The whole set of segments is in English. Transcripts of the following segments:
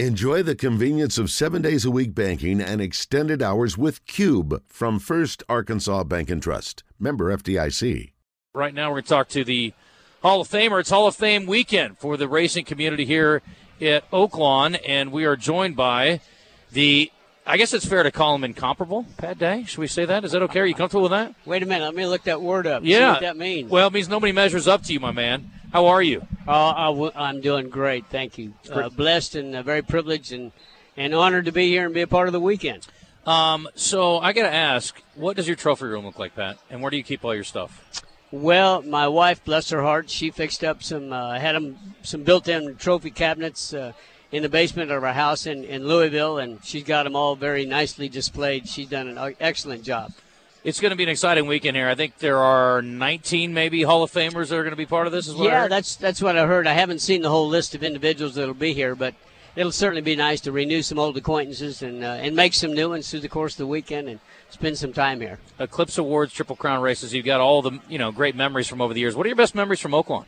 Enjoy the convenience of seven days a week banking and extended hours with Cube from First Arkansas Bank and Trust. Member FDIC. Right now, we're going to talk to the Hall of Famer. It's Hall of Fame weekend for the racing community here at Oaklawn, and we are joined by the. I guess it's fair to call him incomparable, Pat Day. Should we say that? Is that okay? Are you comfortable with that? Wait a minute. Let me look that word up. Yeah. See what that means. Well, it means nobody measures up to you, my man. How are you? Uh, I am doing great. Thank you. Uh, blessed and uh, very privileged and, and honored to be here and be a part of the weekend. Um, so I got to ask, what does your trophy room look like, Pat? And where do you keep all your stuff? Well, my wife, bless her heart, she fixed up some, uh, had them, some built-in trophy cabinets uh, in the basement of our house in, in Louisville, and she's got them all very nicely displayed. She's done an excellent job it's going to be an exciting weekend here. I think there are 19 maybe Hall of Famers that are going to be part of this as well. Yeah, that's that's what I heard. I haven't seen the whole list of individuals that'll be here, but it'll certainly be nice to renew some old acquaintances and uh, and make some new ones through the course of the weekend and spend some time here. Eclipse Awards, Triple Crown races. You've got all the you know great memories from over the years. What are your best memories from Oaklawn?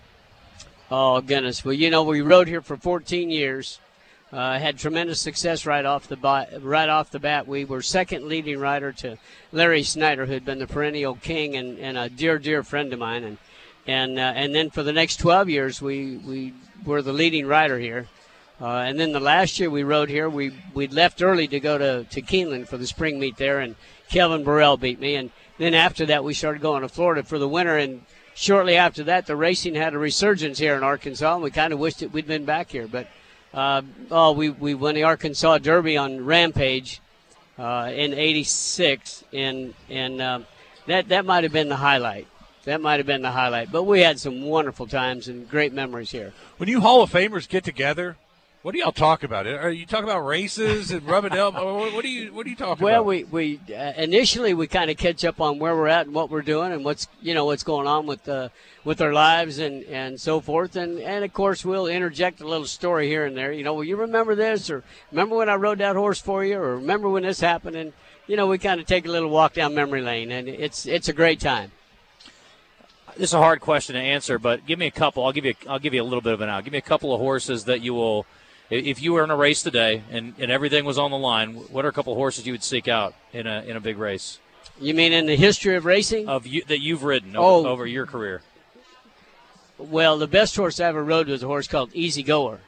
Oh goodness! Well, you know we rode here for 14 years. Uh, had tremendous success right off the bat. Right off the bat, we were second leading rider to Larry Snyder, who had been the perennial king and, and a dear, dear friend of mine. And and uh, and then for the next 12 years, we we were the leading rider here. Uh, and then the last year we rode here, we we left early to go to to Keeneland for the spring meet there, and Kelvin Burrell beat me. And then after that, we started going to Florida for the winter. And shortly after that, the racing had a resurgence here in Arkansas, and we kind of wished that we'd been back here, but uh, oh, we, we won the Arkansas Derby on Rampage uh, in '86, and and uh, that that might have been the highlight. That might have been the highlight. But we had some wonderful times and great memories here. When you Hall of Famers get together, what do y'all talk about? Are you talking about races and rubbing elbows? What do you What do you talk well, about? Well, we we uh, initially we kind of catch up on where we're at and what we're doing and what's you know what's going on with uh, with our lives and and so forth and and of course we'll interject a little story here and there. You know, well, you remember this or remember when I rode that horse for you or remember when this happened and you know we kind of take a little walk down memory lane and it's it's a great time. This is a hard question to answer, but give me a couple. I'll give you I'll give you a little bit of an out. Give me a couple of horses that you will if you were in a race today and, and everything was on the line, what are a couple of horses you would seek out in a in a big race? You mean in the history of racing? Of you that you've ridden over, oh. over your career. Well, the best horse I ever rode was a horse called Easy Goer.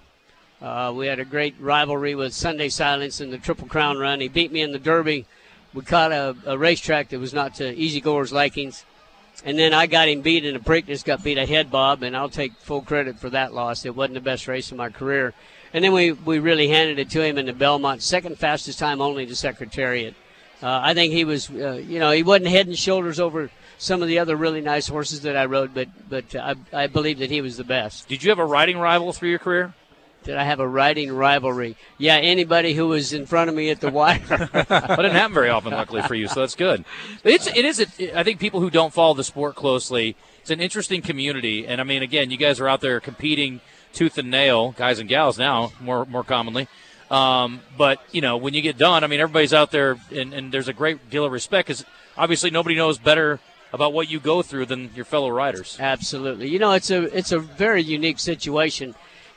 Uh, we had a great rivalry with Sunday Silence in the Triple Crown run. He beat me in the Derby. We caught a, a racetrack that was not to Easy Goer's likings. And then I got him beat in a Preakness, got beat a head bob, and I'll take full credit for that loss. It wasn't the best race of my career. And then we, we really handed it to him in the Belmont, second fastest time only to Secretariat. Uh, I think he was, uh, you know, he wasn't head and shoulders over some of the other really nice horses that I rode, but but I, I believe that he was the best. Did you have a riding rival through your career? Did I have a riding rivalry? Yeah, anybody who was in front of me at the wire. but it didn't happen very often, luckily for you, so that's good. It's it is. A, I think people who don't follow the sport closely, it's an interesting community, and I mean, again, you guys are out there competing tooth and nail, guys and gals now more more commonly. Um, but you know, when you get done, I mean, everybody's out there, and, and there's a great deal of respect because obviously nobody knows better about what you go through than your fellow riders. Absolutely, you know, it's a it's a very unique situation.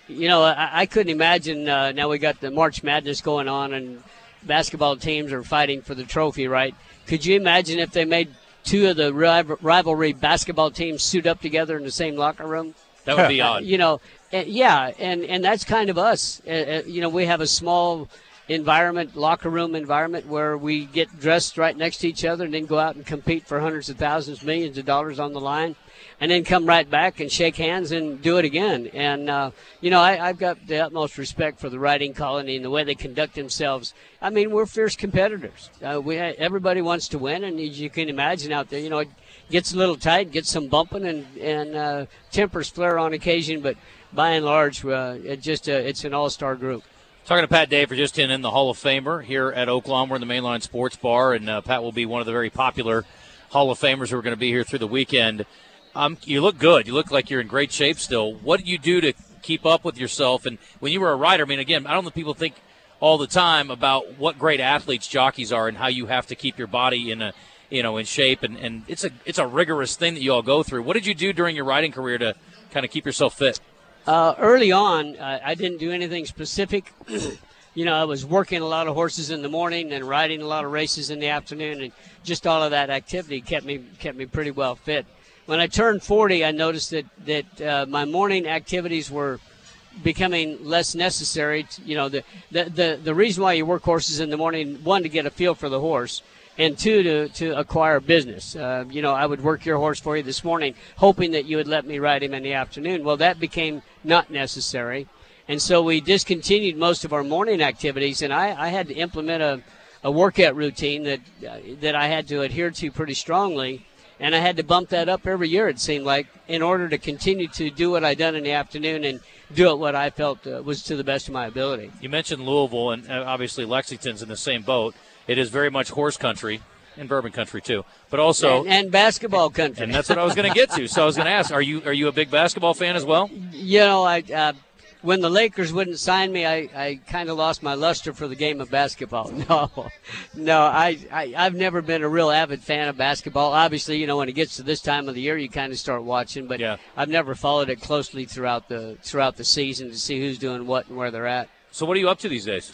You know, I, I couldn't imagine. Uh, now we got the March Madness going on, and basketball teams are fighting for the trophy, right? Could you imagine if they made two of the rivalry basketball teams suit up together in the same locker room? That would be odd. you know, yeah, and and that's kind of us. Uh, uh, you know, we have a small environment, locker room environment where we get dressed right next to each other and then go out and compete for hundreds of thousands, millions of dollars on the line, and then come right back and shake hands and do it again. And uh, you know, I, have got the utmost respect for the riding colony and the way they conduct themselves. I mean, we're fierce competitors. Uh, we everybody wants to win, and as you can imagine out there, you know. It, gets a little tight, gets some bumping, and and uh, tempers flare on occasion. But by and large, uh, it just uh, it's an all-star group. Talking to Pat Day for just in, in the Hall of Famer here at Oaklawn. We're in the Mainline Sports Bar, and uh, Pat will be one of the very popular Hall of Famers who are going to be here through the weekend. Um, you look good. You look like you're in great shape still. What do you do to keep up with yourself? And when you were a rider, I mean, again, I don't think people think all the time about what great athletes jockeys are and how you have to keep your body in a you know in shape and, and it's a it's a rigorous thing that you all go through. What did you do during your riding career to kind of keep yourself fit? Uh, early on, uh, I didn't do anything specific. you know, I was working a lot of horses in the morning and riding a lot of races in the afternoon, and just all of that activity kept me kept me pretty well fit. When I turned 40, I noticed that that uh, my morning activities were becoming less necessary. To, you know, the, the the the reason why you work horses in the morning, one to get a feel for the horse, and two to to acquire business. Uh, you know, I would work your horse for you this morning, hoping that you would let me ride him in the afternoon. Well, that became not necessary. And so we discontinued most of our morning activities, and I, I had to implement a, a workout routine that uh, that I had to adhere to pretty strongly, and I had to bump that up every year. It seemed like in order to continue to do what I'd done in the afternoon and do it what I felt uh, was to the best of my ability. You mentioned Louisville, and uh, obviously Lexington's in the same boat. It is very much horse country and bourbon country too, but also and, and basketball country. And that's what I was going to get to. So I was going to ask: Are you are you a big basketball fan as well? You know, I. Uh, when the Lakers wouldn't sign me, I, I kind of lost my luster for the game of basketball. No, no, I, I I've never been a real avid fan of basketball. Obviously, you know when it gets to this time of the year, you kind of start watching, but yeah. I've never followed it closely throughout the throughout the season to see who's doing what and where they're at. So, what are you up to these days?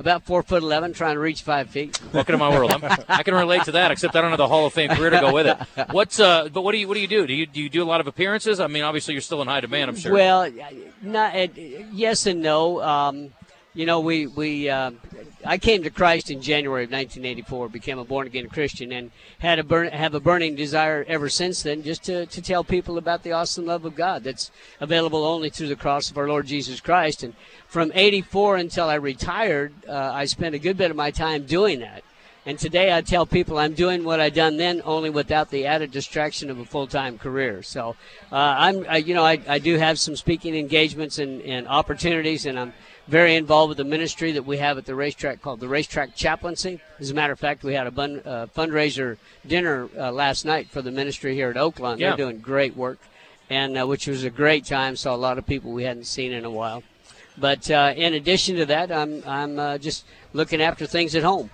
About four foot eleven, trying to reach five feet. Welcome to my world. I'm, i can relate to that, except I don't have the Hall of Fame career to go with it. What's uh? But what do you what do you do? Do you do you do a lot of appearances? I mean, obviously you're still in high demand. I'm sure. Well, not uh, yes and no. Um, you know, we we uh, I came to Christ in January of 1984, became a born again Christian, and had a burn, have a burning desire ever since then, just to, to tell people about the awesome love of God that's available only through the cross of our Lord Jesus Christ. And from 84 until I retired, uh, I spent a good bit of my time doing that. And today I tell people I'm doing what I done then, only without the added distraction of a full-time career. So uh, I'm, I, you know, I, I do have some speaking engagements and, and opportunities, and I'm very involved with the ministry that we have at the racetrack called the Racetrack Chaplaincy. As a matter of fact, we had a bun, uh, fundraiser dinner uh, last night for the ministry here at Oaklawn. Yeah. They're doing great work, and uh, which was a great time. Saw a lot of people we hadn't seen in a while. But uh, in addition to that, I'm I'm uh, just looking after things at home.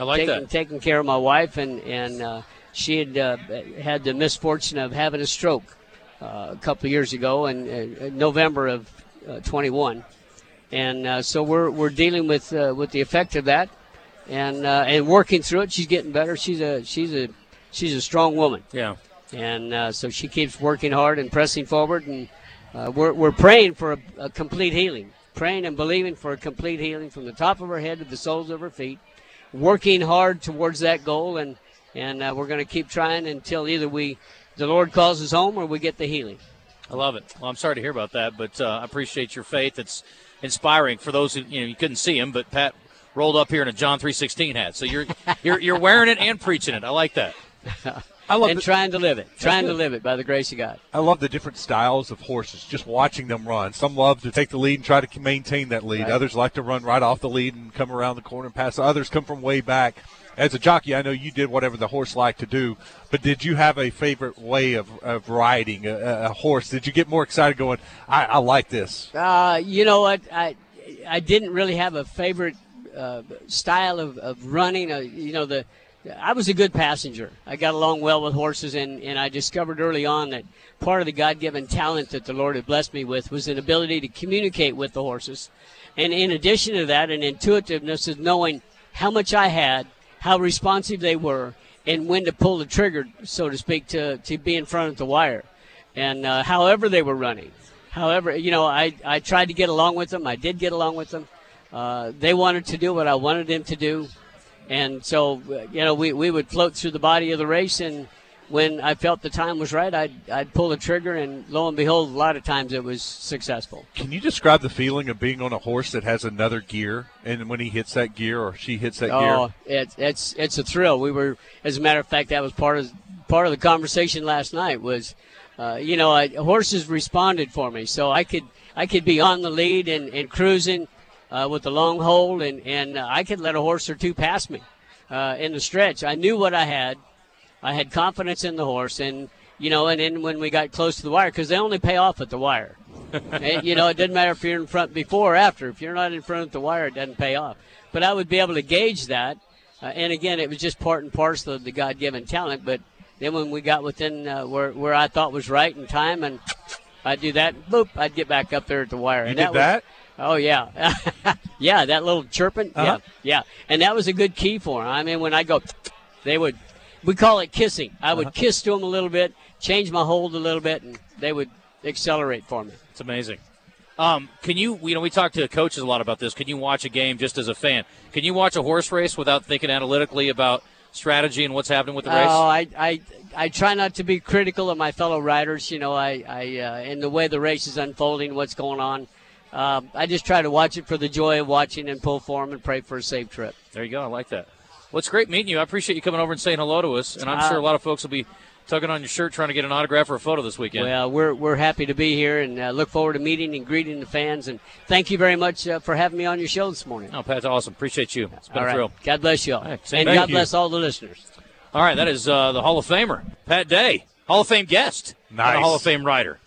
I like taking, that. Taking care of my wife, and and uh, she had uh, had the misfortune of having a stroke uh, a couple of years ago, in uh, November of uh, 21, and uh, so we're we're dealing with uh, with the effect of that, and uh, and working through it. She's getting better. She's a she's a she's a strong woman, Yeah. and uh, so she keeps working hard and pressing forward, and uh, we're we're praying for a, a complete healing, praying and believing for a complete healing from the top of her head to the soles of her feet working hard towards that goal, and and uh, we're going to keep trying until either we, the Lord calls us home, or we get the healing. I love it. Well, I'm sorry to hear about that, but uh, I appreciate your faith. It's inspiring for those who you know you couldn't see him, but Pat rolled up here in a John 3:16 hat, so you're you're you're wearing it and preaching it. I like that. I love it. and the, trying to live it, trying to live it by the grace of God. I love the different styles of horses. Just watching them run. Some love to take the lead and try to maintain that lead. Right. Others like to run right off the lead and come around the corner and pass. Others come from way back. As a jockey, I know you did whatever the horse liked to do. But did you have a favorite way of, of riding a, a horse? Did you get more excited going? I, I like this. Uh, you know what? I I didn't really have a favorite uh, style of, of running. Uh, you know the. I was a good passenger. I got along well with horses, and, and I discovered early on that part of the God given talent that the Lord had blessed me with was an ability to communicate with the horses. And in addition to that, an intuitiveness of knowing how much I had, how responsive they were, and when to pull the trigger, so to speak, to, to be in front of the wire. And uh, however they were running. However, you know, I, I tried to get along with them. I did get along with them. Uh, they wanted to do what I wanted them to do. And so, uh, you know, we, we would float through the body of the race. And when I felt the time was right, I'd, I'd pull the trigger. And lo and behold, a lot of times it was successful. Can you describe the feeling of being on a horse that has another gear, and when he hits that gear or she hits that gear? Oh, gear? it's it's it's a thrill. We were, as a matter of fact, that was part of part of the conversation last night. Was, uh, you know, I, horses responded for me, so I could I could be on the lead and, and cruising uh, with the long hold, and and uh, I could let a horse or two pass me uh, in the stretch. I knew what I had. I had confidence in the horse, and you know, and then when we got close to the wire, because they only pay off at the wire. And, you know, it doesn't matter if you're in front before or after. If you're not in front of the wire, it doesn't pay off. But I would be able to gauge that. Uh, and again, it was just part and parcel of the God given talent. But then when we got within uh, where, where I thought was right in time, and I'd do that, boop, I'd get back up there at the wire. You and did that? that? Oh yeah, yeah. That little chirping. Uh-huh. Yeah, yeah. And that was a good key for them. I mean, when I go, they would. We call it kissing. I would Uh-huh. kiss to them a little bit, change my hold a little bit, and they would accelerate for me. It's amazing. Um, can you, you know, we talk to coaches a lot about this. Can you watch a game just as a fan? Can you watch a horse race without thinking analytically about strategy and what's happening with the race? Oh, I, I, I try not to be critical of my fellow riders. You know, I, I, uh, in the way the race is unfolding, what's going on. Um, I just try to watch it for the joy of watching and pull for them and pray for a safe trip. There you go. I like that. Well, it's great meeting you. I appreciate you coming over and saying hello to us. And I'm Uh, sure a lot of folks will be tugging on your shirt trying to get an autograph or a photo this weekend. Well, we're, we're happy to be here and uh, look forward to meeting and greeting the fans. And thank you very much uh, for having me on your show this morning. no, Pat's awesome. Appreciate you. It's been all a right. thrill. God bless you all. Hey, same and back. God you. bless all the listeners. All right, that is uh, the Hall of Famer, Pat Day, Hall of Fame guest, not a Nice. Hall of Fame rider.